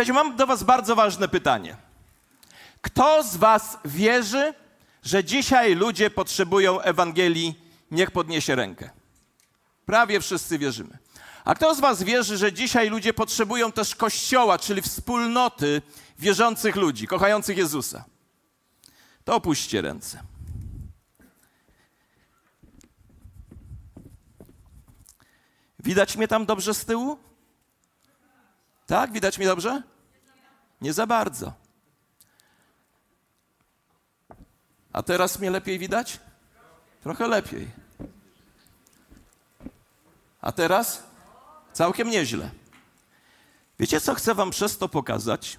Słuchajcie, mam do Was bardzo ważne pytanie. Kto z Was wierzy, że dzisiaj ludzie potrzebują Ewangelii? Niech podniesie rękę. Prawie wszyscy wierzymy. A kto z Was wierzy, że dzisiaj ludzie potrzebują też kościoła, czyli wspólnoty wierzących ludzi, kochających Jezusa? To opuśćcie ręce. Widać mnie tam dobrze z tyłu? Tak, widać mnie dobrze? Nie za bardzo. A teraz mnie lepiej widać? Trochę lepiej. A teraz? Całkiem nieźle. Wiecie, co chcę Wam przez to pokazać?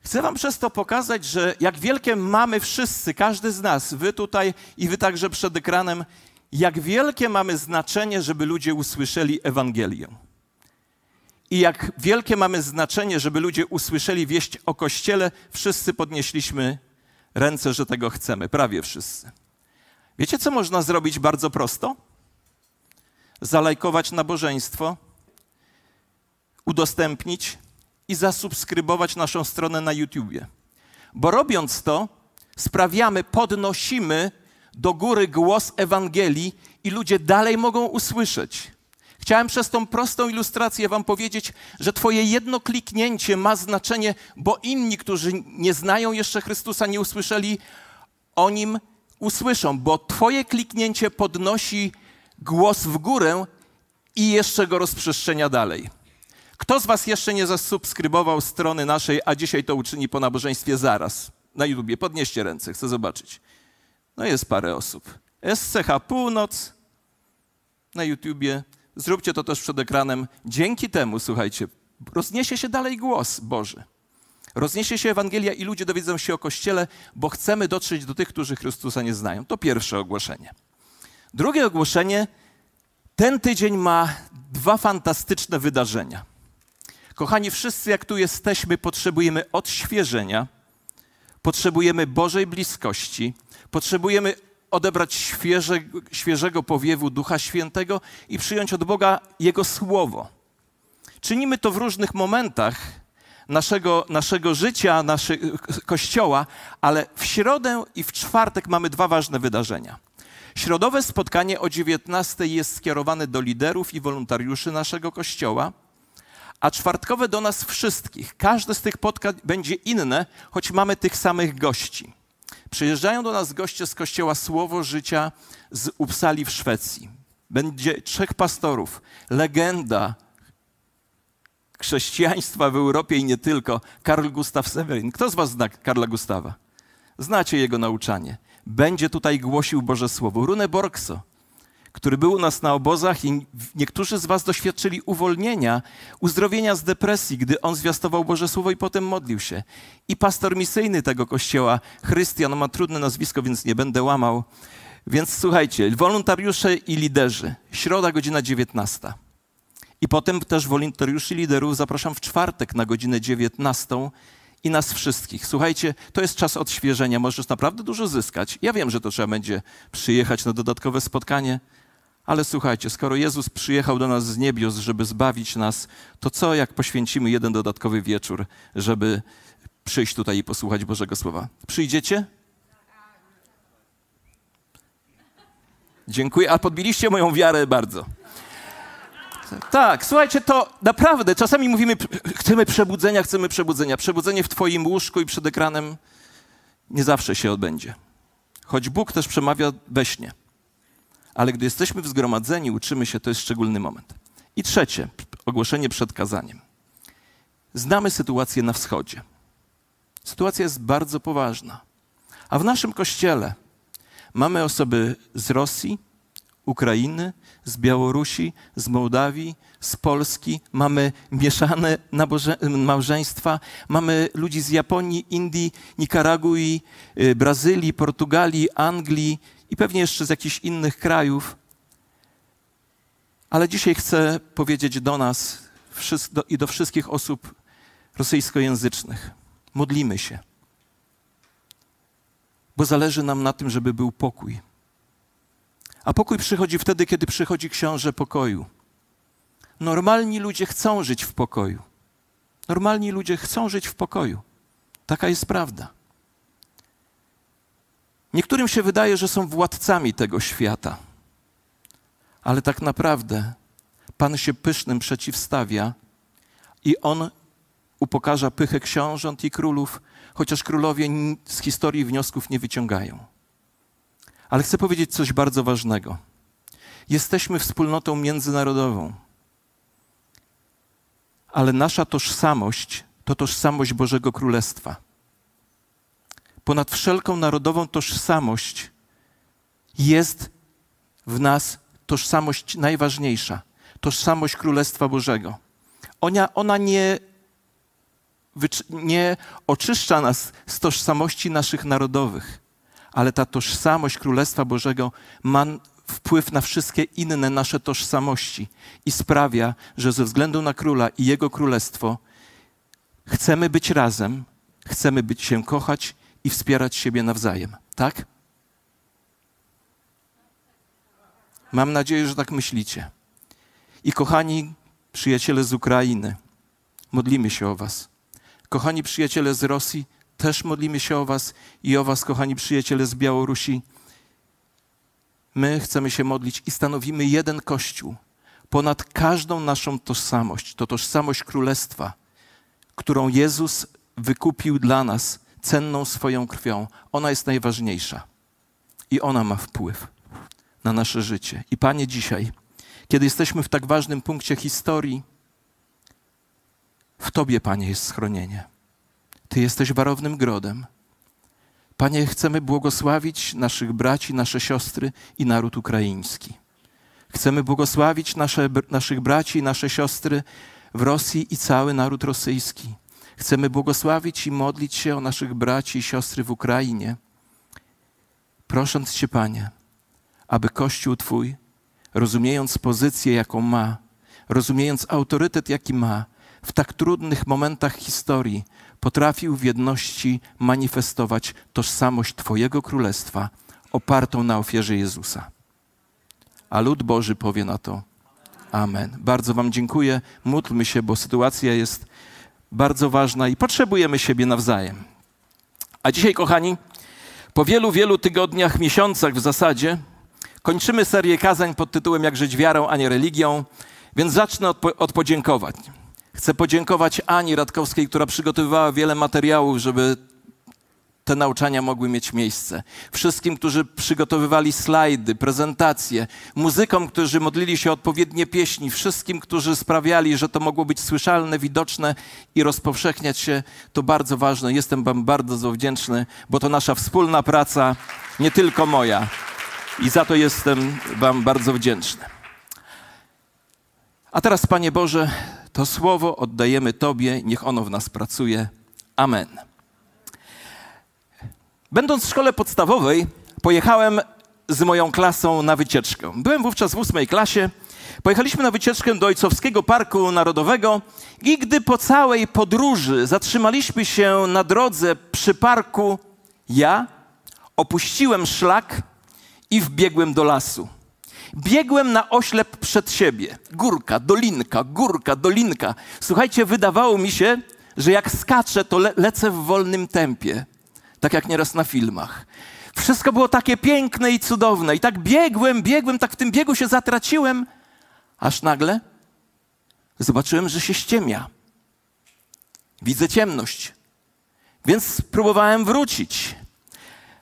Chcę Wam przez to pokazać, że jak wielkie mamy wszyscy, każdy z nas, Wy tutaj i Wy także przed ekranem, jak wielkie mamy znaczenie, żeby ludzie usłyszeli Ewangelię. I jak wielkie mamy znaczenie, żeby ludzie usłyszeli wieść o Kościele, wszyscy podnieśliśmy ręce, że tego chcemy, prawie wszyscy. Wiecie, co można zrobić bardzo prosto? Zalajkować nabożeństwo, udostępnić i zasubskrybować naszą stronę na YouTubie. Bo robiąc to, sprawiamy, podnosimy do góry głos Ewangelii i ludzie dalej mogą usłyszeć. Chciałem przez tą prostą ilustrację Wam powiedzieć, że Twoje jedno kliknięcie ma znaczenie, bo inni, którzy nie znają jeszcze Chrystusa, nie usłyszeli o nim, usłyszą, bo Twoje kliknięcie podnosi głos w górę i jeszcze go rozprzestrzenia dalej. Kto z Was jeszcze nie zasubskrybował strony naszej, a dzisiaj to uczyni po nabożeństwie zaraz na YouTubie? Podnieście ręce, chcę zobaczyć. No jest parę osób. SCH Północ na YouTubie. Zróbcie to też przed ekranem. Dzięki temu, słuchajcie, rozniesie się dalej głos Boży. Rozniesie się Ewangelia i ludzie dowiedzą się o Kościele, bo chcemy dotrzeć do tych, którzy Chrystusa nie znają. To pierwsze ogłoszenie. Drugie ogłoszenie. Ten tydzień ma dwa fantastyczne wydarzenia. Kochani, wszyscy jak tu jesteśmy, potrzebujemy odświeżenia, potrzebujemy Bożej bliskości, potrzebujemy odebrać świeże, świeżego powiewu Ducha Świętego i przyjąć od Boga Jego Słowo. Czynimy to w różnych momentach naszego, naszego życia, naszego kościoła, ale w środę i w czwartek mamy dwa ważne wydarzenia. Środowe spotkanie o 19 jest skierowane do liderów i wolontariuszy naszego kościoła, a czwartkowe do nas wszystkich. Każde z tych spotkań będzie inne, choć mamy tych samych gości. Przyjeżdżają do nas goście z kościoła Słowo Życia z Uppsali w Szwecji. Będzie trzech pastorów, legenda chrześcijaństwa w Europie i nie tylko, Karl Gustav Severin. Kto z was zna Karla Gustawa? Znacie jego nauczanie. Będzie tutaj głosił Boże Słowo. Rune Borkso, który był u nas na obozach i niektórzy z was doświadczyli uwolnienia, uzdrowienia z depresji, gdy on zwiastował Boże Słowo i potem modlił się. I pastor misyjny tego kościoła, Chrystian, ma trudne nazwisko, więc nie będę łamał. Więc słuchajcie, wolontariusze i liderzy, środa godzina 19. I potem też wolontariuszy i liderów zapraszam w czwartek na godzinę 19 i nas wszystkich. Słuchajcie, to jest czas odświeżenia, możesz naprawdę dużo zyskać. Ja wiem, że to trzeba będzie przyjechać na dodatkowe spotkanie, ale słuchajcie, skoro Jezus przyjechał do nas z niebios, żeby zbawić nas, to co jak poświęcimy jeden dodatkowy wieczór, żeby przyjść tutaj i posłuchać Bożego Słowa? Przyjdziecie? Dziękuję, a podbiliście moją wiarę bardzo. Tak, słuchajcie, to naprawdę, czasami mówimy, chcemy przebudzenia, chcemy przebudzenia. Przebudzenie w Twoim łóżku i przed ekranem nie zawsze się odbędzie. Choć Bóg też przemawia we śnie. Ale gdy jesteśmy w zgromadzeniu, uczymy się, to jest szczególny moment. I trzecie, ogłoszenie przed kazaniem. Znamy sytuację na wschodzie. Sytuacja jest bardzo poważna. A w naszym kościele mamy osoby z Rosji, Ukrainy, z Białorusi, z Mołdawii, z Polski, mamy mieszane małżeństwa, mamy ludzi z Japonii, Indii, Nikaragui, y, Brazylii, Portugalii, Anglii i pewnie jeszcze z jakichś innych krajów. Ale dzisiaj chcę powiedzieć do nas i do wszystkich osób rosyjskojęzycznych: modlimy się, bo zależy nam na tym, żeby był pokój a pokój przychodzi wtedy, kiedy przychodzi książę pokoju. normalni ludzie chcą żyć w pokoju. Normalni ludzie chcą żyć w pokoju. Taka jest prawda. Niektórym się wydaje, że są władcami tego świata, ale tak naprawdę Pan się pysznym przeciwstawia i On upokarza pychę książąt i królów, chociaż królowie z historii wniosków nie wyciągają. Ale chcę powiedzieć coś bardzo ważnego. Jesteśmy wspólnotą międzynarodową, ale nasza tożsamość to tożsamość Bożego Królestwa. Ponad wszelką narodową tożsamość jest w nas tożsamość najważniejsza tożsamość Królestwa Bożego. Ona, ona nie, nie oczyszcza nas z tożsamości naszych narodowych, ale ta tożsamość Królestwa Bożego ma wpływ na wszystkie inne nasze tożsamości i sprawia, że ze względu na króla i jego królestwo chcemy być razem, chcemy być się kochać i wspierać siebie nawzajem. Tak? Mam nadzieję, że tak myślicie. I kochani przyjaciele z Ukrainy, modlimy się o Was. Kochani przyjaciele z Rosji, też modlimy się o Was i o Was, kochani przyjaciele z Białorusi. My chcemy się modlić i stanowimy jeden Kościół ponad każdą naszą tożsamość. To tożsamość Królestwa, którą Jezus wykupił dla nas cenną swoją krwią. Ona jest najważniejsza i ona ma wpływ na nasze życie. I Panie, dzisiaj kiedy jesteśmy w tak ważnym punkcie historii, w Tobie, Panie, jest schronienie. Ty jesteś warownym grodem. Panie, chcemy błogosławić naszych braci, nasze siostry i naród ukraiński. Chcemy błogosławić nasze, naszych braci i nasze siostry w Rosji i cały naród rosyjski. Chcemy błogosławić i modlić się o naszych braci i siostry w Ukrainie, prosząc Cię, Panie, aby Kościół Twój rozumiejąc pozycję, jaką ma, rozumiejąc autorytet, jaki ma, w tak trudnych momentach historii potrafił w jedności manifestować tożsamość Twojego Królestwa opartą na ofierze Jezusa. A lud Boży powie na to Amen. Bardzo Wam dziękuję. Módlmy się, bo sytuacja jest bardzo ważna i potrzebujemy siebie nawzajem. A dzisiaj, kochani, po wielu, wielu tygodniach, miesiącach w zasadzie, Kończymy serię kazań pod tytułem Jak żyć wiarą, a nie religią, więc zacznę od, od podziękowań. Chcę podziękować Ani Radkowskiej, która przygotowywała wiele materiałów, żeby te nauczania mogły mieć miejsce. Wszystkim, którzy przygotowywali slajdy, prezentacje, muzykom, którzy modlili się odpowiednie pieśni, wszystkim, którzy sprawiali, że to mogło być słyszalne, widoczne i rozpowszechniać się, to bardzo ważne. Jestem Wam bardzo wdzięczny, bo to nasza wspólna praca, nie tylko moja. I za to jestem Wam bardzo wdzięczny. A teraz, Panie Boże, to słowo oddajemy Tobie, niech ono w nas pracuje. Amen. Będąc w szkole podstawowej, pojechałem z moją klasą na wycieczkę. Byłem wówczas w ósmej klasie. Pojechaliśmy na wycieczkę do Ojcowskiego Parku Narodowego i gdy po całej podróży zatrzymaliśmy się na drodze przy parku, ja opuściłem szlak i wbiegłem do lasu. Biegłem na oślep przed siebie. Górka, dolinka, górka, dolinka. Słuchajcie, wydawało mi się, że jak skaczę, to le lecę w wolnym tempie. Tak jak nieraz na filmach. Wszystko było takie piękne i cudowne. I tak biegłem, biegłem, tak w tym biegu się zatraciłem, aż nagle zobaczyłem, że się ściemia. Widzę ciemność. Więc próbowałem wrócić.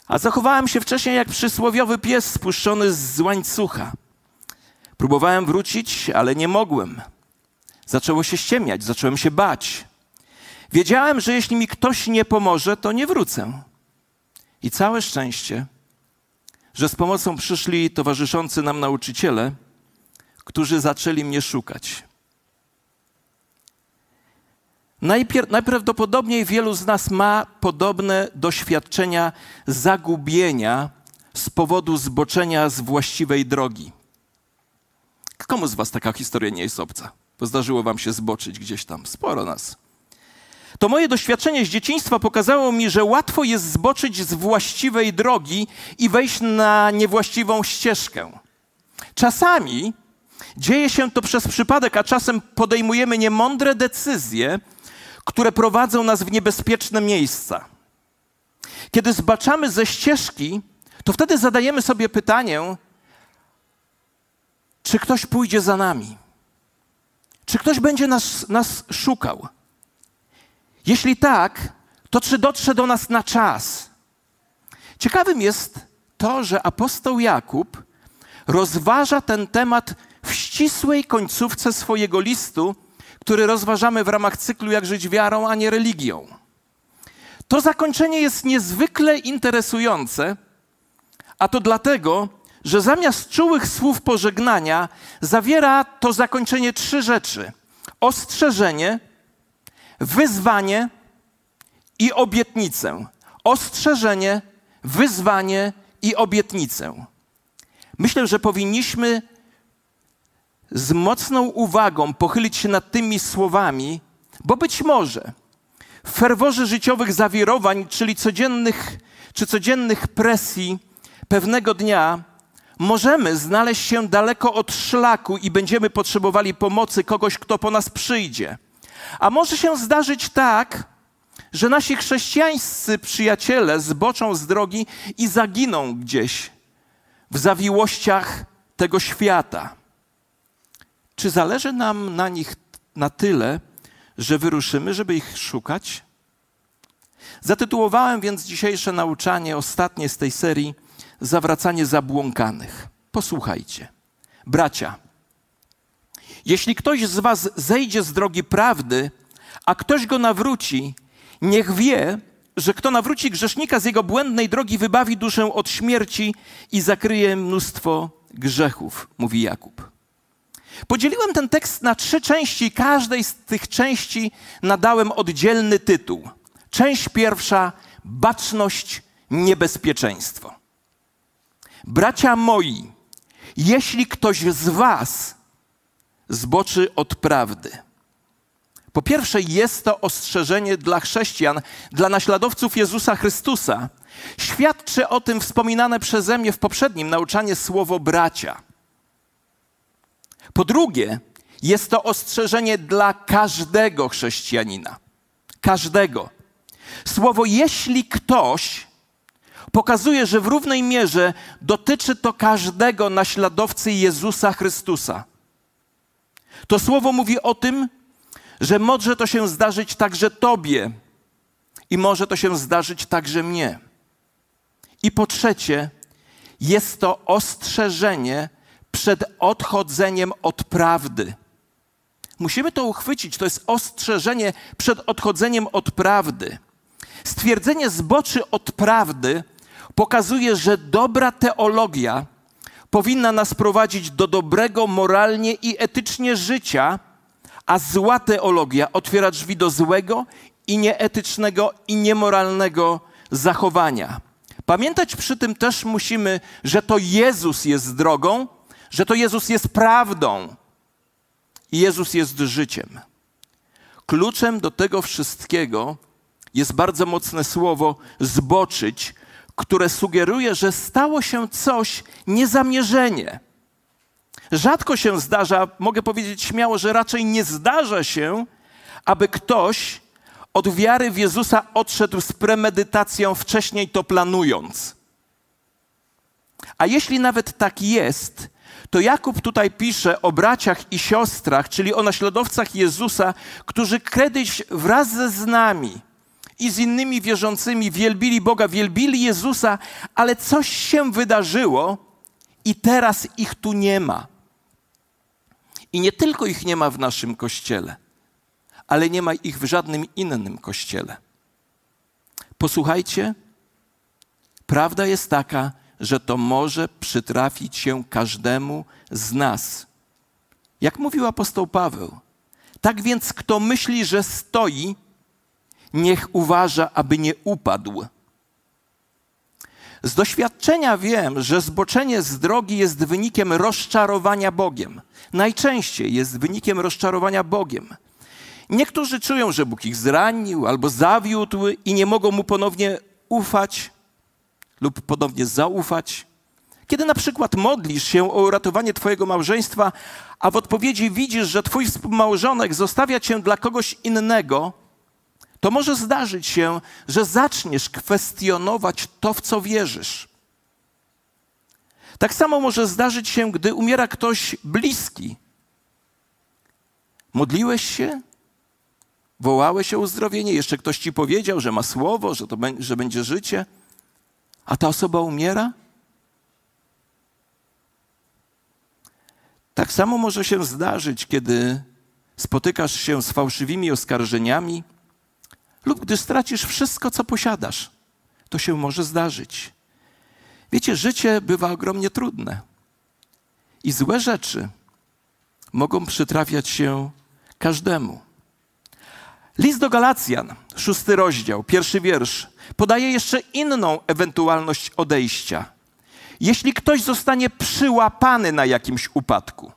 A zachowałem się wcześniej jak przysłowiowy pies spuszczony z łańcucha. Próbowałem wrócić, ale nie mogłem. Zaczęło się ściemniać, zacząłem się bać. Wiedziałem, że jeśli mi ktoś nie pomoże, to nie wrócę. I całe szczęście, że z pomocą przyszli towarzyszący nam nauczyciele, którzy zaczęli mnie szukać. Najpier najprawdopodobniej wielu z nas ma podobne doświadczenia zagubienia z powodu zboczenia z właściwej drogi. Komu z Was taka historia nie jest obca? Bo zdarzyło Wam się zboczyć gdzieś tam. Sporo nas. To moje doświadczenie z dzieciństwa pokazało mi, że łatwo jest zboczyć z właściwej drogi i wejść na niewłaściwą ścieżkę. Czasami Dzieje się to przez przypadek, a czasem podejmujemy niemądre decyzje, które prowadzą nas w niebezpieczne miejsca. Kiedy zbaczamy ze ścieżki, to wtedy zadajemy sobie pytanie, czy ktoś pójdzie za nami? Czy ktoś będzie nas, nas szukał? Jeśli tak, to czy dotrze do nas na czas? Ciekawym jest to, że apostoł Jakub rozważa ten temat w ścisłej końcówce swojego listu, który rozważamy w ramach cyklu Jak żyć wiarą, a nie religią. To zakończenie jest niezwykle interesujące, a to dlatego, że zamiast czułych słów pożegnania zawiera to zakończenie trzy rzeczy: ostrzeżenie, wyzwanie i obietnicę. Ostrzeżenie, wyzwanie i obietnicę. Myślę, że powinniśmy z mocną uwagą pochylić się nad tymi słowami, bo być może w ferworze życiowych zawirowań, czyli codziennych czy codziennych presji, pewnego dnia możemy znaleźć się daleko od szlaku i będziemy potrzebowali pomocy kogoś, kto po nas przyjdzie. A może się zdarzyć tak, że nasi chrześcijańscy przyjaciele zboczą z drogi i zaginą gdzieś w zawiłościach tego świata. Czy zależy nam na nich na tyle, że wyruszymy, żeby ich szukać? Zatytułowałem więc dzisiejsze nauczanie, ostatnie z tej serii, Zawracanie zabłąkanych. Posłuchajcie. Bracia, jeśli ktoś z Was zejdzie z drogi prawdy, a ktoś go nawróci, niech wie, że kto nawróci grzesznika z jego błędnej drogi, wybawi duszę od śmierci i zakryje mnóstwo grzechów, mówi Jakub. Podzieliłem ten tekst na trzy części, każdej z tych części nadałem oddzielny tytuł. Część pierwsza baczność, niebezpieczeństwo. Bracia moi, jeśli ktoś z Was zboczy od prawdy, po pierwsze, jest to ostrzeżenie dla chrześcijan, dla naśladowców Jezusa Chrystusa. Świadczy o tym wspominane przeze mnie w poprzednim nauczanie słowo bracia. Po drugie, jest to ostrzeżenie dla każdego chrześcijanina. Każdego. Słowo jeśli ktoś pokazuje, że w równej mierze dotyczy to każdego naśladowcy Jezusa Chrystusa. To słowo mówi o tym, że może to się zdarzyć także Tobie i może to się zdarzyć także mnie. I po trzecie, jest to ostrzeżenie przed odchodzeniem od prawdy. Musimy to uchwycić, to jest ostrzeżenie przed odchodzeniem od prawdy. Stwierdzenie zboczy od prawdy pokazuje, że dobra teologia powinna nas prowadzić do dobrego moralnie i etycznie życia a zła teologia otwiera drzwi do złego i nieetycznego i niemoralnego zachowania. Pamiętać przy tym też musimy, że to Jezus jest drogą, że to Jezus jest prawdą i Jezus jest życiem. Kluczem do tego wszystkiego jest bardzo mocne słowo zboczyć, które sugeruje, że stało się coś niezamierzenie Rzadko się zdarza, mogę powiedzieć śmiało, że raczej nie zdarza się, aby ktoś od wiary w Jezusa odszedł z premedytacją, wcześniej to planując. A jeśli nawet tak jest, to Jakub tutaj pisze o braciach i siostrach, czyli o naśladowcach Jezusa, którzy kiedyś wraz ze nami i z innymi wierzącymi wielbili Boga, wielbili Jezusa, ale coś się wydarzyło i teraz ich tu nie ma. I nie tylko ich nie ma w naszym kościele, ale nie ma ich w żadnym innym kościele. Posłuchajcie, prawda jest taka, że to może przytrafić się każdemu z nas. Jak mówił apostoł Paweł, tak więc kto myśli, że stoi, niech uważa, aby nie upadł. Z doświadczenia wiem, że zboczenie z drogi jest wynikiem rozczarowania Bogiem. Najczęściej jest wynikiem rozczarowania Bogiem. Niektórzy czują, że Bóg ich zranił albo zawiódł i nie mogą mu ponownie ufać lub ponownie zaufać. Kiedy na przykład modlisz się o uratowanie Twojego małżeństwa, a w odpowiedzi widzisz, że Twój współmałżonek zostawia Cię dla kogoś innego, to może zdarzyć się, że zaczniesz kwestionować to, w co wierzysz. Tak samo może zdarzyć się, gdy umiera ktoś bliski. Modliłeś się, wołałeś o uzdrowienie, jeszcze ktoś ci powiedział, że ma słowo, że, to, że będzie życie, a ta osoba umiera? Tak samo może się zdarzyć, kiedy spotykasz się z fałszywymi oskarżeniami lub gdy stracisz wszystko, co posiadasz. To się może zdarzyć. Wiecie, życie bywa ogromnie trudne i złe rzeczy mogą przytrafiać się każdemu. List do Galacjan, szósty rozdział, pierwszy wiersz, podaje jeszcze inną ewentualność odejścia. Jeśli ktoś zostanie przyłapany na jakimś upadku.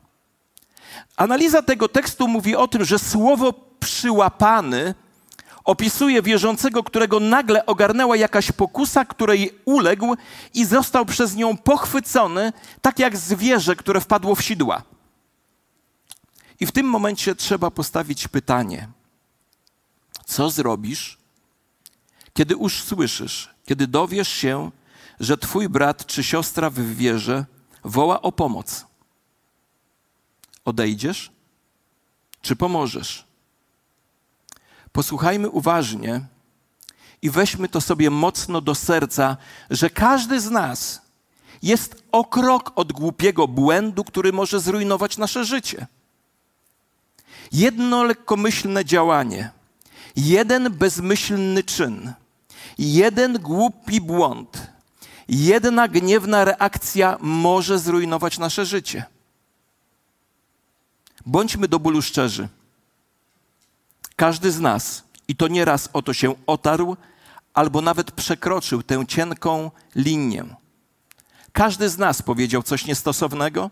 Analiza tego tekstu mówi o tym, że słowo przyłapany opisuje wierzącego, którego nagle ogarnęła jakaś pokusa, której uległ i został przez nią pochwycony, tak jak zwierzę, które wpadło w sidła. I w tym momencie trzeba postawić pytanie: co zrobisz, kiedy już słyszysz, kiedy dowiesz się, że twój brat czy siostra w wierze woła o pomoc? Odejdziesz, czy pomożesz? Posłuchajmy uważnie i weźmy to sobie mocno do serca, że każdy z nas jest o krok od głupiego błędu, który może zrujnować nasze życie. Jedno lekkomyślne działanie, jeden bezmyślny czyn, jeden głupi błąd, jedna gniewna reakcja może zrujnować nasze życie. Bądźmy do bólu szczerzy. Każdy z nas, i to nieraz o to się otarł, albo nawet przekroczył tę cienką linię. Każdy z nas powiedział coś niestosownego,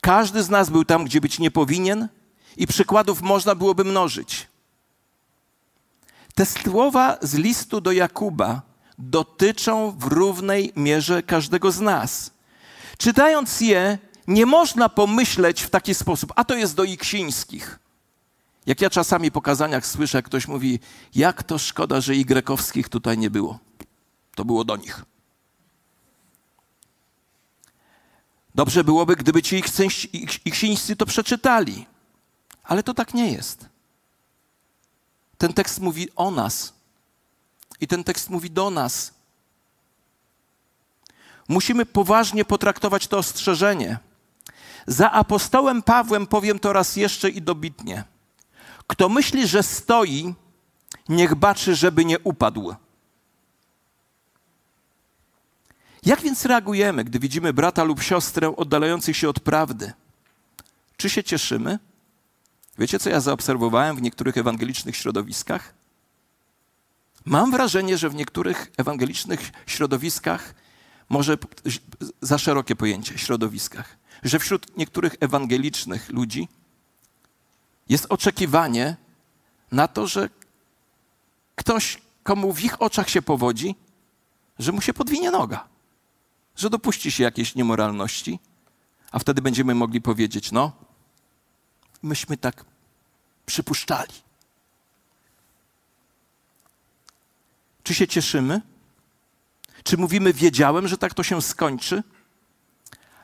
każdy z nas był tam, gdzie być nie powinien, i przykładów można byłoby mnożyć. Te słowa z listu do Jakuba dotyczą w równej mierze każdego z nas. Czytając je, nie można pomyśleć w taki sposób, a to jest do Iksińskich. Jak ja czasami po kazaniach słyszę, jak ktoś mówi, jak to szkoda, że Y tutaj nie było. To było do nich. Dobrze byłoby, gdyby ci Iksińscy to przeczytali. Ale to tak nie jest. Ten tekst mówi o nas. I ten tekst mówi do nas. Musimy poważnie potraktować to ostrzeżenie. Za apostołem Pawłem powiem to raz jeszcze i dobitnie. Kto myśli, że stoi, niech baczy, żeby nie upadł. Jak więc reagujemy, gdy widzimy brata lub siostrę oddalających się od prawdy? Czy się cieszymy? Wiecie, co ja zaobserwowałem w niektórych ewangelicznych środowiskach? Mam wrażenie, że w niektórych ewangelicznych środowiskach, może za szerokie pojęcie, środowiskach, że wśród niektórych ewangelicznych ludzi jest oczekiwanie na to, że ktoś, komu w ich oczach się powodzi, że mu się podwinie noga, że dopuści się jakiejś niemoralności, a wtedy będziemy mogli powiedzieć: No, myśmy tak przypuszczali. Czy się cieszymy? Czy mówimy, wiedziałem, że tak to się skończy?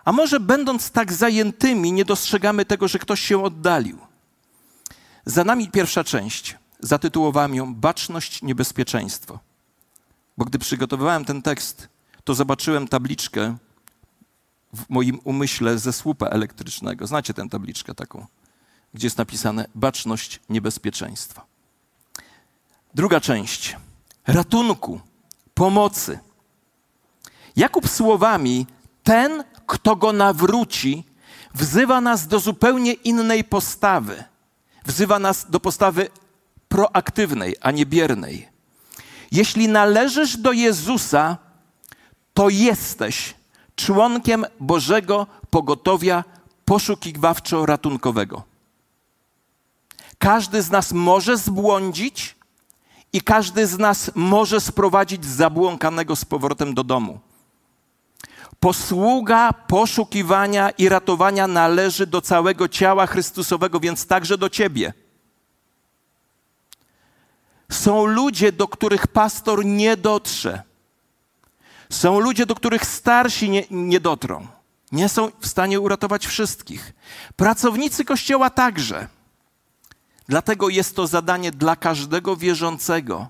A może będąc tak zajętymi, nie dostrzegamy tego, że ktoś się oddalił? Za nami pierwsza część. Zatytułowałem ją Baczność, niebezpieczeństwo. Bo gdy przygotowywałem ten tekst, to zobaczyłem tabliczkę w moim umyśle ze słupa elektrycznego. Znacie tę tabliczkę taką, gdzie jest napisane baczność, niebezpieczeństwo. Druga część. Ratunku, pomocy. Jakub słowami ten, kto go nawróci, wzywa nas do zupełnie innej postawy wzywa nas do postawy proaktywnej, a nie biernej. Jeśli należysz do Jezusa, to jesteś członkiem Bożego pogotowia poszukiwawczo-ratunkowego. Każdy z nas może zbłądzić i każdy z nas może sprowadzić zabłąkanego z powrotem do domu. Posługa poszukiwania i ratowania należy do całego ciała Chrystusowego, więc także do ciebie. Są ludzie, do których pastor nie dotrze. Są ludzie, do których starsi nie, nie dotrą. Nie są w stanie uratować wszystkich. Pracownicy kościoła także. Dlatego jest to zadanie dla każdego wierzącego.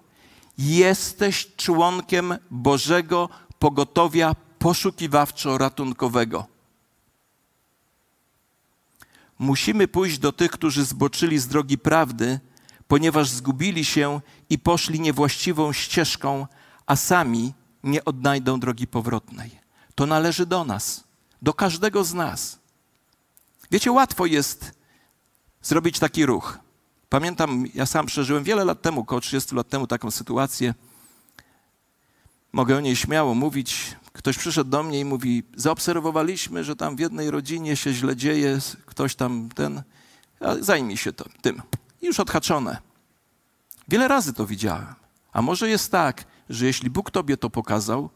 Jesteś członkiem Bożego pogotowia poszukiwawczo-ratunkowego. Musimy pójść do tych, którzy zboczyli z drogi prawdy, ponieważ zgubili się i poszli niewłaściwą ścieżką, a sami nie odnajdą drogi powrotnej. To należy do nas, do każdego z nas. Wiecie, łatwo jest zrobić taki ruch. Pamiętam, ja sam przeżyłem wiele lat temu, około 30 lat temu, taką sytuację. Mogę o niej śmiało mówić. Ktoś przyszedł do mnie i mówi: Zaobserwowaliśmy, że tam w jednej rodzinie się źle dzieje, ktoś tam ten. Zajmij się to, tym. I już odhaczone. Wiele razy to widziałem. A może jest tak, że jeśli Bóg tobie to pokazał,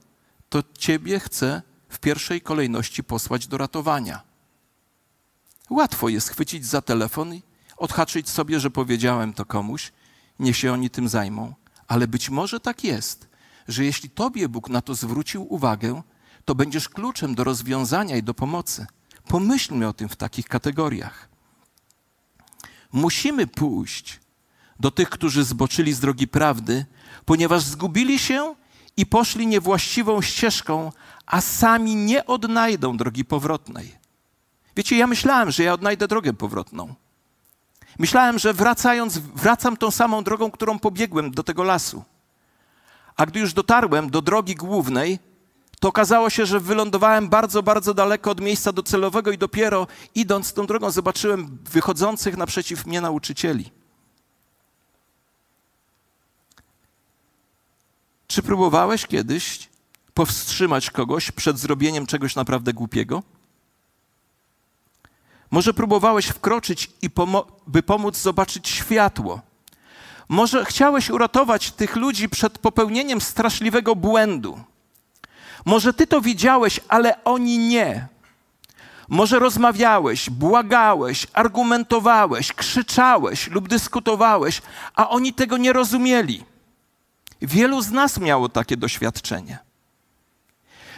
to ciebie chce w pierwszej kolejności posłać do ratowania. Łatwo jest chwycić za telefon i odhaczyć sobie, że powiedziałem to komuś, niech się oni tym zajmą. Ale być może tak jest, że jeśli Tobie Bóg na to zwrócił uwagę, to będziesz kluczem do rozwiązania i do pomocy. Pomyślmy o tym w takich kategoriach. Musimy pójść do tych, którzy zboczyli z drogi prawdy, ponieważ zgubili się i poszli niewłaściwą ścieżką, a sami nie odnajdą drogi powrotnej. Wiecie, ja myślałem, że ja odnajdę drogę powrotną. Myślałem, że wracając, wracam tą samą drogą, którą pobiegłem do tego lasu. A gdy już dotarłem do drogi głównej, to okazało się, że wylądowałem bardzo, bardzo daleko od miejsca docelowego i dopiero idąc tą drogą zobaczyłem wychodzących naprzeciw mnie nauczycieli. Czy próbowałeś kiedyś powstrzymać kogoś przed zrobieniem czegoś naprawdę głupiego? Może próbowałeś wkroczyć, i pomo by pomóc zobaczyć światło. Może chciałeś uratować tych ludzi przed popełnieniem straszliwego błędu. Może ty to widziałeś, ale oni nie. Może rozmawiałeś, błagałeś, argumentowałeś, krzyczałeś lub dyskutowałeś, a oni tego nie rozumieli. Wielu z nas miało takie doświadczenie.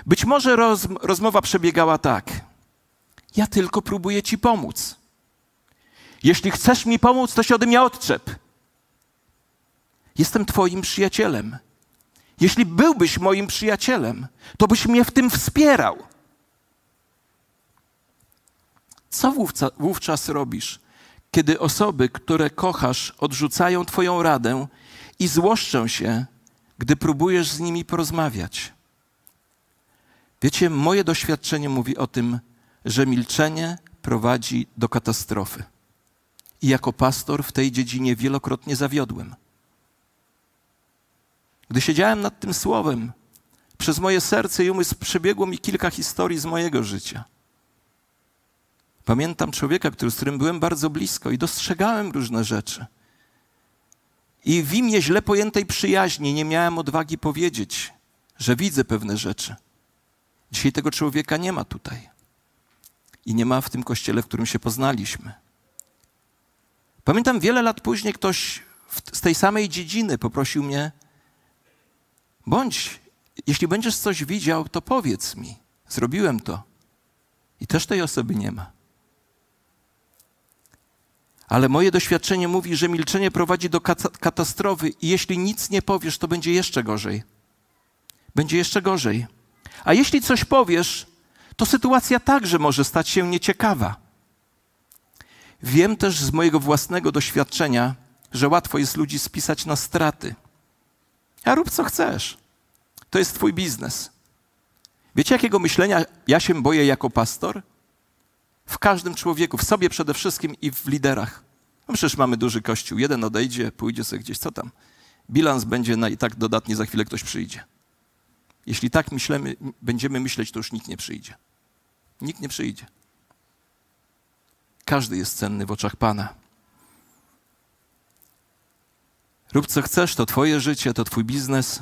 Być może roz, rozmowa przebiegała tak. Ja tylko próbuję ci pomóc. Jeśli chcesz mi pomóc, to się ode mnie odczep. Jestem Twoim przyjacielem. Jeśli byłbyś moim przyjacielem, to byś mnie w tym wspierał. Co wówczas robisz, kiedy osoby, które kochasz, odrzucają Twoją radę i złoszczą się, gdy próbujesz z nimi porozmawiać? Wiecie, moje doświadczenie mówi o tym, że milczenie prowadzi do katastrofy. I jako pastor w tej dziedzinie wielokrotnie zawiodłem. Gdy siedziałem nad tym słowem, przez moje serce i umysł przebiegło mi kilka historii z mojego życia. Pamiętam człowieka, który, z którym byłem bardzo blisko i dostrzegałem różne rzeczy. I w imię źle pojętej przyjaźni nie miałem odwagi powiedzieć, że widzę pewne rzeczy. Dzisiaj tego człowieka nie ma tutaj. I nie ma w tym kościele, w którym się poznaliśmy. Pamiętam wiele lat później ktoś z tej samej dziedziny poprosił mnie, Bądź, jeśli będziesz coś widział, to powiedz mi. Zrobiłem to. I też tej osoby nie ma. Ale moje doświadczenie mówi, że milczenie prowadzi do katastrofy, i jeśli nic nie powiesz, to będzie jeszcze gorzej. Będzie jeszcze gorzej. A jeśli coś powiesz, to sytuacja także może stać się nieciekawa. Wiem też z mojego własnego doświadczenia, że łatwo jest ludzi spisać na straty. A rób co chcesz. To jest Twój biznes. Wiecie, jakiego myślenia ja się boję jako pastor? W każdym człowieku, w sobie przede wszystkim i w liderach. No przecież mamy duży kościół. Jeden odejdzie, pójdzie sobie gdzieś, co tam. Bilans będzie na i tak dodatnie, za chwilę ktoś przyjdzie. Jeśli tak myślemy, będziemy myśleć, to już nikt nie przyjdzie. Nikt nie przyjdzie. Każdy jest cenny w oczach Pana. Rób co chcesz, to Twoje życie, to Twój biznes.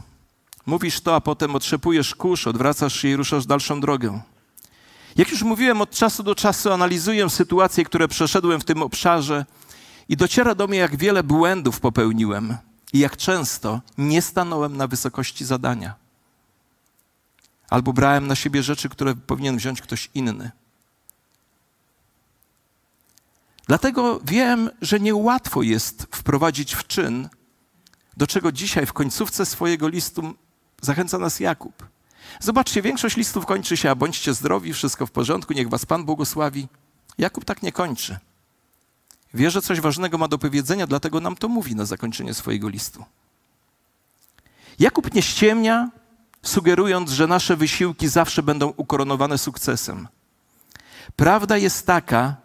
Mówisz to, a potem otrzepujesz kurz, odwracasz się i ruszasz dalszą drogę. Jak już mówiłem, od czasu do czasu analizuję sytuacje, które przeszedłem w tym obszarze i dociera do mnie, jak wiele błędów popełniłem i jak często nie stanąłem na wysokości zadania. Albo brałem na siebie rzeczy, które powinien wziąć ktoś inny. Dlatego wiem, że niełatwo jest wprowadzić w czyn, do czego dzisiaj w końcówce swojego listu zachęca nas Jakub. Zobaczcie, większość listów kończy się, a bądźcie zdrowi, wszystko w porządku, niech was Pan błogosławi. Jakub tak nie kończy. Wie, że coś ważnego ma do powiedzenia, dlatego nam to mówi na zakończenie swojego listu. Jakub nie ściemnia, sugerując, że nasze wysiłki zawsze będą ukoronowane sukcesem. Prawda jest taka,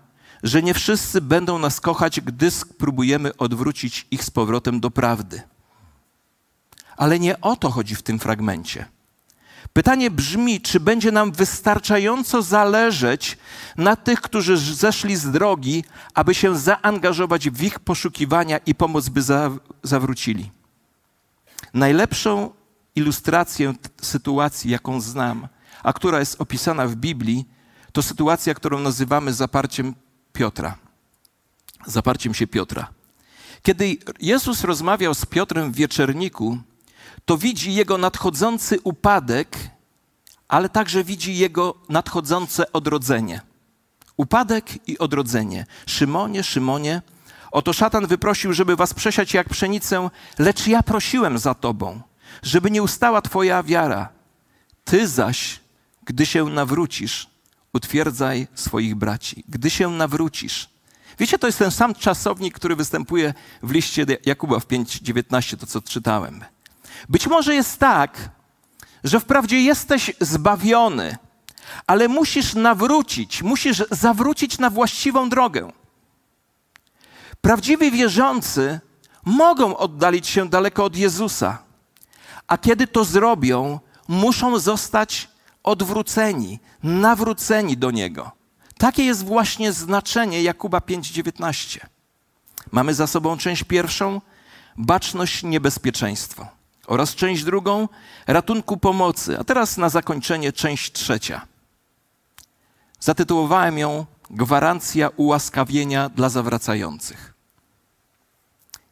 że nie wszyscy będą nas kochać, gdy spróbujemy odwrócić ich z powrotem do prawdy. Ale nie o to chodzi w tym fragmencie. Pytanie brzmi, czy będzie nam wystarczająco zależeć na tych, którzy zeszli z drogi, aby się zaangażować w ich poszukiwania i pomoc by za, zawrócili. Najlepszą ilustrację sytuacji, jaką znam, a która jest opisana w Biblii, to sytuacja, którą nazywamy zaparciem Piotra. Zaparciem się Piotra. Kiedy Jezus rozmawiał z Piotrem w wieczerniku, to widzi jego nadchodzący upadek, ale także widzi jego nadchodzące odrodzenie. Upadek i odrodzenie. Szymonie, Szymonie, oto szatan wyprosił, żeby was przesiać jak pszenicę, lecz ja prosiłem za tobą, żeby nie ustała twoja wiara. Ty zaś, gdy się nawrócisz, utwierdzaj swoich braci. Gdy się nawrócisz. Wiecie, to jest ten sam czasownik, który występuje w liście Jakuba w 5:19, to co czytałem. Być może jest tak, że wprawdzie jesteś zbawiony, ale musisz nawrócić, musisz zawrócić na właściwą drogę. Prawdziwi wierzący mogą oddalić się daleko od Jezusa, a kiedy to zrobią, muszą zostać odwróceni, nawróceni do Niego. Takie jest właśnie znaczenie Jakuba 5:19. Mamy za sobą część pierwszą, baczność, niebezpieczeństwo oraz część drugą ratunku pomocy. A teraz na zakończenie część trzecia. Zatytułowałem ją Gwarancja ułaskawienia dla zawracających.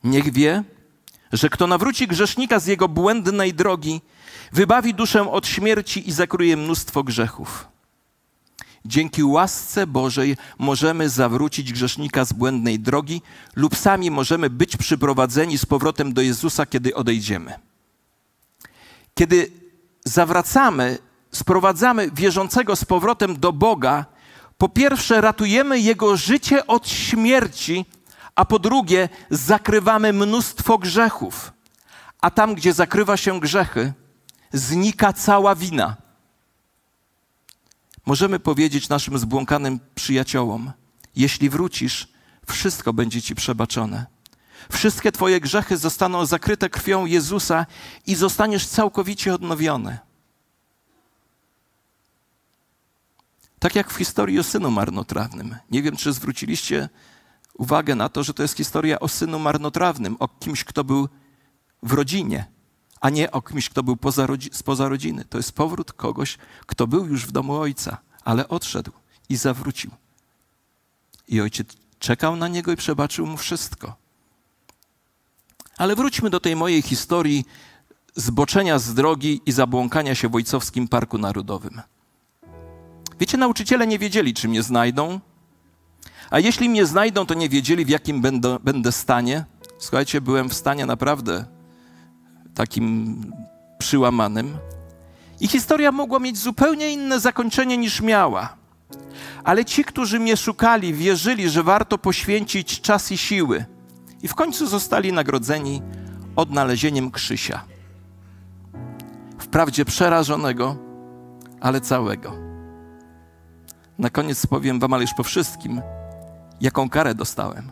Niech wie, że kto nawróci grzesznika z jego błędnej drogi, wybawi duszę od śmierci i zakruje mnóstwo grzechów. Dzięki łasce Bożej możemy zawrócić grzesznika z błędnej drogi lub sami możemy być przyprowadzeni z powrotem do Jezusa, kiedy odejdziemy. Kiedy zawracamy, sprowadzamy wierzącego z powrotem do Boga, po pierwsze ratujemy jego życie od śmierci, a po drugie zakrywamy mnóstwo grzechów. A tam, gdzie zakrywa się grzechy, znika cała wina. Możemy powiedzieć naszym zbłąkanym przyjaciołom: Jeśli wrócisz, wszystko będzie ci przebaczone. Wszystkie Twoje grzechy zostaną zakryte krwią Jezusa i zostaniesz całkowicie odnowiony. Tak jak w historii o synu marnotrawnym. Nie wiem, czy zwróciliście uwagę na to, że to jest historia o synu marnotrawnym, o kimś, kto był w rodzinie, a nie o kimś, kto był poza rodzi spoza rodziny. To jest powrót kogoś, kto był już w domu ojca, ale odszedł i zawrócił. I ojciec czekał na niego i przebaczył mu wszystko. Ale wróćmy do tej mojej historii zboczenia z drogi i zabłąkania się w Ojcowskim Parku Narodowym. Wiecie, nauczyciele nie wiedzieli, czy mnie znajdą, a jeśli mnie znajdą, to nie wiedzieli, w jakim będę, będę stanie. Słuchajcie, byłem w stanie naprawdę takim przyłamanym. I historia mogła mieć zupełnie inne zakończenie niż miała. Ale ci, którzy mnie szukali, wierzyli, że warto poświęcić czas i siły. I w końcu zostali nagrodzeni odnalezieniem Krzysia. Wprawdzie przerażonego, ale całego. Na koniec powiem Wam, ale już po wszystkim, jaką karę dostałem.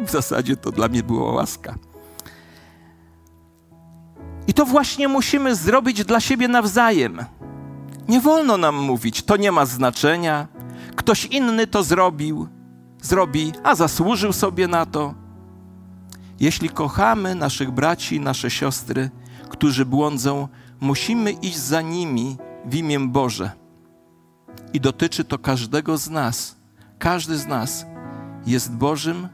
W zasadzie to dla mnie była łaska. I to właśnie musimy zrobić dla siebie nawzajem. Nie wolno nam mówić, to nie ma znaczenia, ktoś inny to zrobił, zrobi, a zasłużył sobie na to. Jeśli kochamy naszych braci i nasze siostry, którzy błądzą, musimy iść za nimi w imię Boże. I dotyczy to każdego z nas. Każdy z nas jest Bożym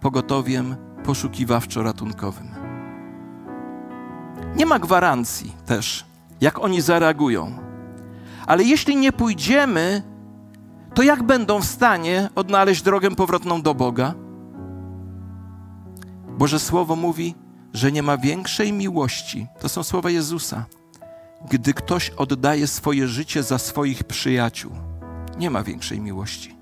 pogotowiem poszukiwawczo-ratunkowym. Nie ma gwarancji też, jak oni zareagują. Ale jeśli nie pójdziemy, to jak będą w stanie odnaleźć drogę powrotną do Boga? Boże Słowo mówi, że nie ma większej miłości. To są słowa Jezusa. Gdy ktoś oddaje swoje życie za swoich przyjaciół, nie ma większej miłości.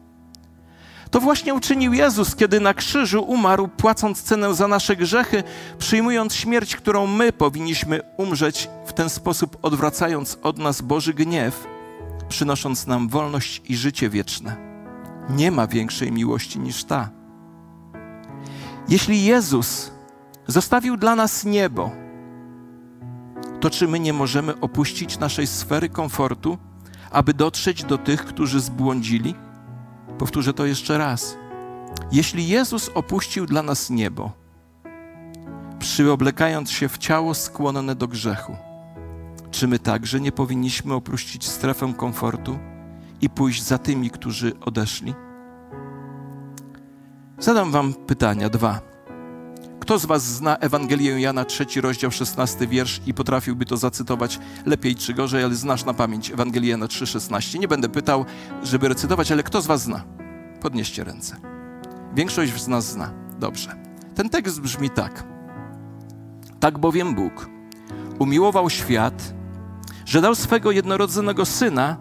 To właśnie uczynił Jezus, kiedy na krzyżu umarł, płacąc cenę za nasze grzechy, przyjmując śmierć, którą my powinniśmy umrzeć, w ten sposób odwracając od nas Boży gniew, przynosząc nam wolność i życie wieczne. Nie ma większej miłości niż ta. Jeśli Jezus zostawił dla nas niebo, to czy my nie możemy opuścić naszej sfery komfortu, aby dotrzeć do tych, którzy zbłądzili? Powtórzę to jeszcze raz. Jeśli Jezus opuścił dla nas niebo, przyoblekając się w ciało skłonne do grzechu, czy my także nie powinniśmy opuścić strefę komfortu i pójść za tymi, którzy odeszli? Zadam Wam pytania dwa. Kto z Was zna Ewangelię Jana, trzeci rozdział, szesnasty wiersz i potrafiłby to zacytować lepiej czy gorzej, ale znasz na pamięć Ewangelię Jana 3,16? Nie będę pytał, żeby recytować, ale kto z Was zna? Podnieście ręce. Większość z nas zna. Dobrze. Ten tekst brzmi tak. Tak bowiem Bóg umiłował świat, że dał swego jednorodzonego Syna,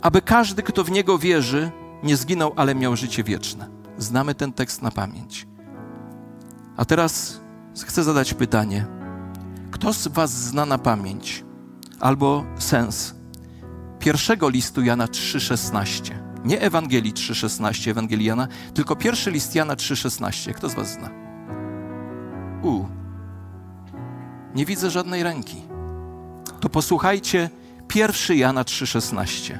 aby każdy, kto w Niego wierzy, nie zginął, ale miał życie wieczne. Znamy ten tekst na pamięć. A teraz chcę zadać pytanie. Kto z Was zna na pamięć albo sens pierwszego listu Jana 3,16? Nie Ewangelii 3,16 Ewangelii Jana, tylko pierwszy list Jana 3,16. Kto z Was zna? U. Nie widzę żadnej ręki. To posłuchajcie pierwszy Jana 3,16.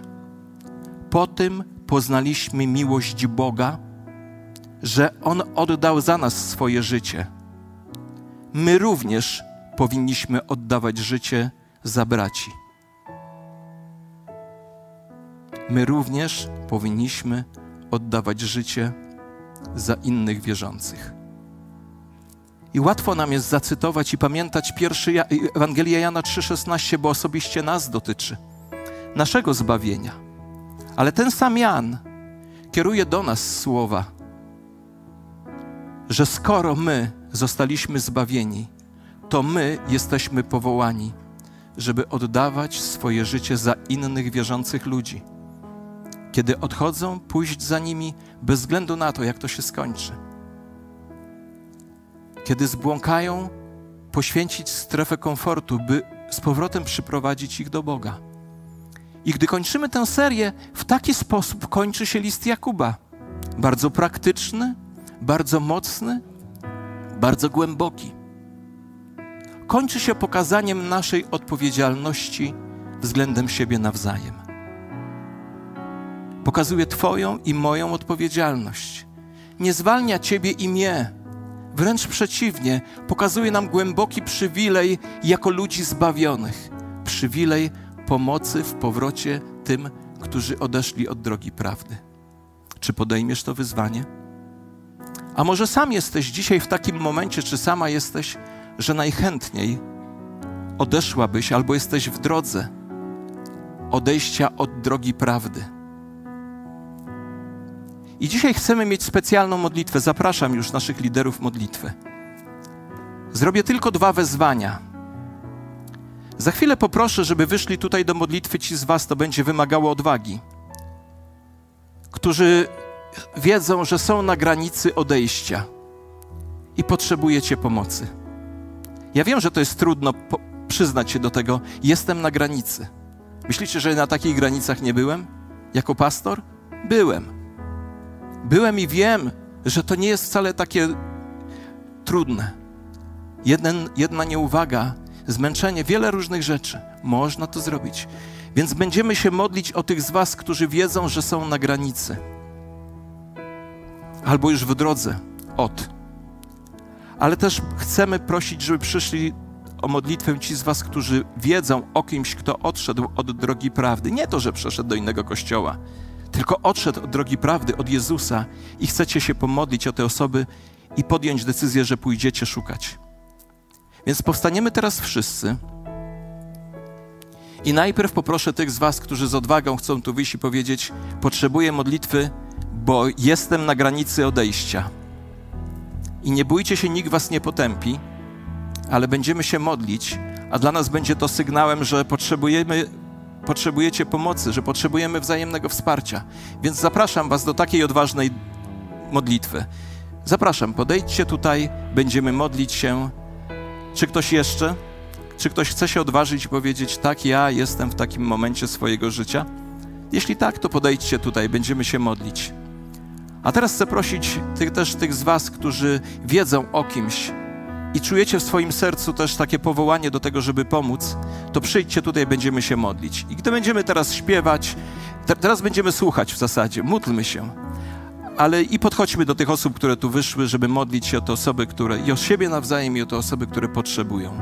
Po tym poznaliśmy miłość Boga, że On oddał za nas swoje życie. My również powinniśmy oddawać życie za braci. My również powinniśmy oddawać życie za innych wierzących. I łatwo nam jest zacytować i pamiętać pierwszy Ewangelia Jana 3,16, bo osobiście nas dotyczy, naszego zbawienia. Ale ten sam Jan kieruje do nas słowa, że skoro my zostaliśmy zbawieni, to my jesteśmy powołani, żeby oddawać swoje życie za innych wierzących ludzi. Kiedy odchodzą, pójść za nimi bez względu na to, jak to się skończy. Kiedy zbłąkają, poświęcić strefę komfortu, by z powrotem przyprowadzić ich do Boga. I gdy kończymy tę serię, w taki sposób kończy się list Jakuba. Bardzo praktyczny, bardzo mocny, bardzo głęboki. Kończy się pokazaniem naszej odpowiedzialności względem siebie nawzajem. Pokazuje Twoją i moją odpowiedzialność. Nie zwalnia Ciebie i mnie. Wręcz przeciwnie, pokazuje nam głęboki przywilej jako ludzi zbawionych. Przywilej pomocy w powrocie tym, którzy odeszli od drogi prawdy. Czy podejmiesz to wyzwanie? A może sam jesteś dzisiaj w takim momencie, czy sama jesteś, że najchętniej odeszłabyś albo jesteś w drodze odejścia od drogi prawdy. I dzisiaj chcemy mieć specjalną modlitwę. Zapraszam już naszych liderów modlitwy. Zrobię tylko dwa wezwania. Za chwilę poproszę, żeby wyszli tutaj do modlitwy ci z Was, to będzie wymagało odwagi, którzy wiedzą, że są na granicy odejścia i potrzebujecie pomocy. Ja wiem, że to jest trudno przyznać się do tego. Jestem na granicy. Myślicie, że na takich granicach nie byłem? Jako pastor? Byłem. Byłem i wiem, że to nie jest wcale takie trudne. Jeden, jedna nieuwaga, zmęczenie, wiele różnych rzeczy. Można to zrobić. Więc będziemy się modlić o tych z Was, którzy wiedzą, że są na granicy albo już w drodze od. Ale też chcemy prosić, żeby przyszli o modlitwę ci z was, którzy wiedzą o kimś, kto odszedł od drogi prawdy. Nie to, że przeszedł do innego kościoła, tylko odszedł od drogi prawdy, od Jezusa i chcecie się pomodlić o te osoby i podjąć decyzję, że pójdziecie szukać. Więc powstaniemy teraz wszyscy. I najpierw poproszę tych z Was, którzy z odwagą chcą tu wyjść i powiedzieć: Potrzebuję modlitwy, bo jestem na granicy odejścia. I nie bójcie się, nikt Was nie potępi, ale będziemy się modlić, a dla nas będzie to sygnałem, że potrzebujemy, potrzebujecie pomocy, że potrzebujemy wzajemnego wsparcia. Więc zapraszam Was do takiej odważnej modlitwy. Zapraszam, podejdźcie tutaj, będziemy modlić się. Czy ktoś jeszcze? Czy ktoś chce się odważyć i powiedzieć, tak, ja jestem w takim momencie swojego życia? Jeśli tak, to podejdźcie tutaj, będziemy się modlić. A teraz chcę prosić tych, też tych z Was, którzy wiedzą o kimś i czujecie w swoim sercu też takie powołanie do tego, żeby pomóc, to przyjdźcie tutaj, będziemy się modlić. I gdy będziemy teraz śpiewać, te, teraz będziemy słuchać w zasadzie, módlmy się. Ale i podchodźmy do tych osób, które tu wyszły, żeby modlić się o te osoby, które i o siebie nawzajem, i o te osoby, które potrzebują.